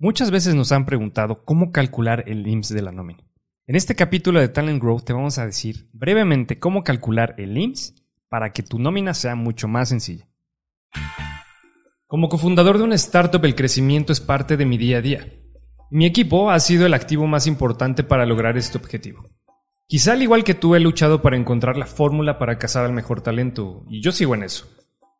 Muchas veces nos han preguntado cómo calcular el IMSS de la nómina. En este capítulo de Talent Growth te vamos a decir brevemente cómo calcular el IMSS para que tu nómina sea mucho más sencilla. Como cofundador de una startup, el crecimiento es parte de mi día a día. Mi equipo ha sido el activo más importante para lograr este objetivo. Quizá al igual que tú he luchado para encontrar la fórmula para cazar al mejor talento, y yo sigo en eso.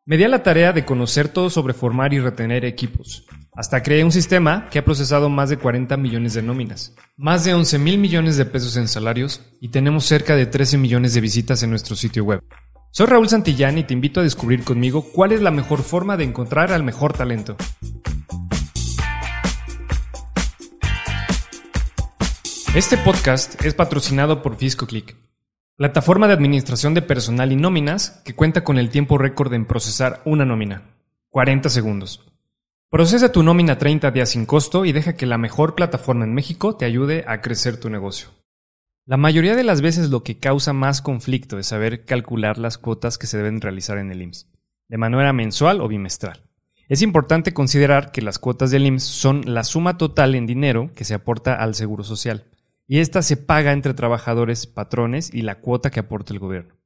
Me di a la tarea de conocer todo sobre formar y retener equipos. Hasta creé un sistema que ha procesado más de 40 millones de nóminas, más de 11 mil millones de pesos en salarios y tenemos cerca de 13 millones de visitas en nuestro sitio web. Soy Raúl Santillán y te invito a descubrir conmigo cuál es la mejor forma de encontrar al mejor talento. Este podcast es patrocinado por FiscoClick Plataforma de administración de personal y nóminas que cuenta con el tiempo récord en procesar una nómina. 40 segundos. Procesa tu nómina 30 días sin costo y deja que la mejor plataforma en México te ayude a crecer tu negocio. La mayoría de las veces lo que causa más conflicto es saber calcular las cuotas que se deben realizar en el IMSS, de manera mensual o bimestral. Es importante considerar que las cuotas del IMSS son la suma total en dinero que se aporta al Seguro Social y esta se paga entre trabajadores, patrones y la cuota que aporta el gobierno.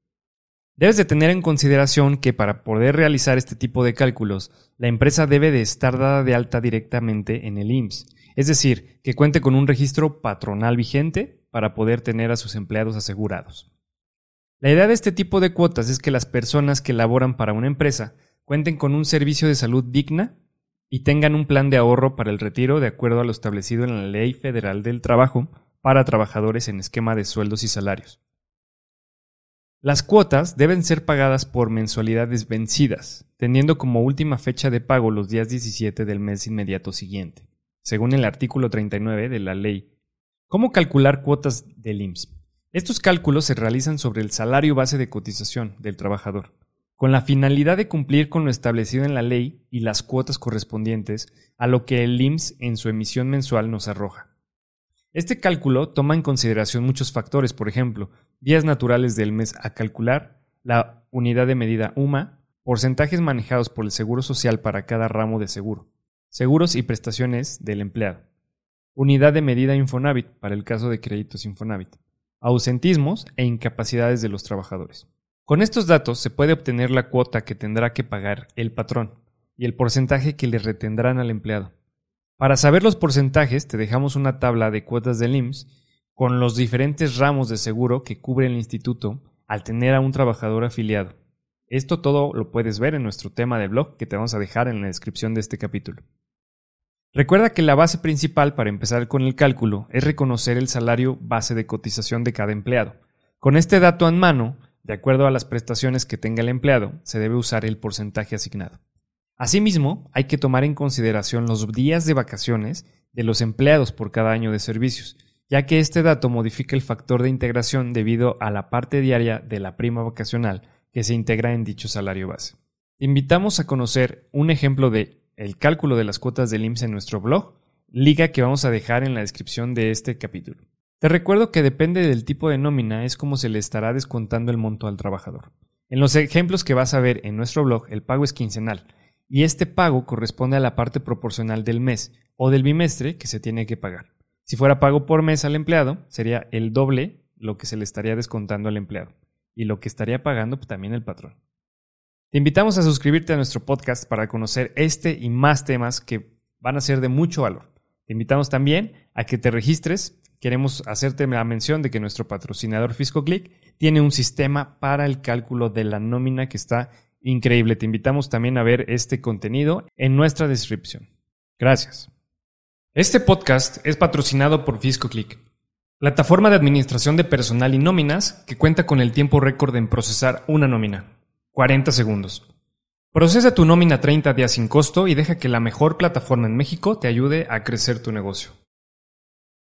Debes de tener en consideración que para poder realizar este tipo de cálculos, la empresa debe de estar dada de alta directamente en el IMSS, es decir, que cuente con un registro patronal vigente para poder tener a sus empleados asegurados. La idea de este tipo de cuotas es que las personas que laboran para una empresa cuenten con un servicio de salud digna y tengan un plan de ahorro para el retiro de acuerdo a lo establecido en la Ley Federal del Trabajo para trabajadores en esquema de sueldos y salarios. Las cuotas deben ser pagadas por mensualidades vencidas, teniendo como última fecha de pago los días 17 del mes inmediato siguiente, según el artículo 39 de la ley. ¿Cómo calcular cuotas del IMSS? Estos cálculos se realizan sobre el salario base de cotización del trabajador, con la finalidad de cumplir con lo establecido en la ley y las cuotas correspondientes a lo que el IMSS en su emisión mensual nos arroja. Este cálculo toma en consideración muchos factores, por ejemplo, días naturales del mes a calcular, la unidad de medida UMA, porcentajes manejados por el Seguro Social para cada ramo de seguro, seguros y prestaciones del empleado, unidad de medida Infonavit para el caso de créditos Infonavit, ausentismos e incapacidades de los trabajadores. Con estos datos se puede obtener la cuota que tendrá que pagar el patrón y el porcentaje que le retendrán al empleado. Para saber los porcentajes, te dejamos una tabla de cuotas del IMSS con los diferentes ramos de seguro que cubre el instituto al tener a un trabajador afiliado. Esto todo lo puedes ver en nuestro tema de blog que te vamos a dejar en la descripción de este capítulo. Recuerda que la base principal para empezar con el cálculo es reconocer el salario base de cotización de cada empleado. Con este dato en mano, de acuerdo a las prestaciones que tenga el empleado, se debe usar el porcentaje asignado. Asimismo, hay que tomar en consideración los días de vacaciones de los empleados por cada año de servicios, ya que este dato modifica el factor de integración debido a la parte diaria de la prima vacacional que se integra en dicho salario base. Te invitamos a conocer un ejemplo de el cálculo de las cuotas del IMSS en nuestro blog, liga que vamos a dejar en la descripción de este capítulo. Te recuerdo que depende del tipo de nómina es como se le estará descontando el monto al trabajador. En los ejemplos que vas a ver en nuestro blog, el pago es quincenal y este pago corresponde a la parte proporcional del mes o del bimestre que se tiene que pagar. Si fuera pago por mes al empleado, sería el doble lo que se le estaría descontando al empleado y lo que estaría pagando también el patrón. Te invitamos a suscribirte a nuestro podcast para conocer este y más temas que van a ser de mucho valor. Te invitamos también a que te registres. Queremos hacerte la mención de que nuestro patrocinador FiscoClick tiene un sistema para el cálculo de la nómina que está increíble. Te invitamos también a ver este contenido en nuestra descripción. Gracias. Este podcast es patrocinado por FiscoClick, plataforma de administración de personal y nóminas que cuenta con el tiempo récord en procesar una nómina. 40 segundos. Procesa tu nómina 30 días sin costo y deja que la mejor plataforma en México te ayude a crecer tu negocio.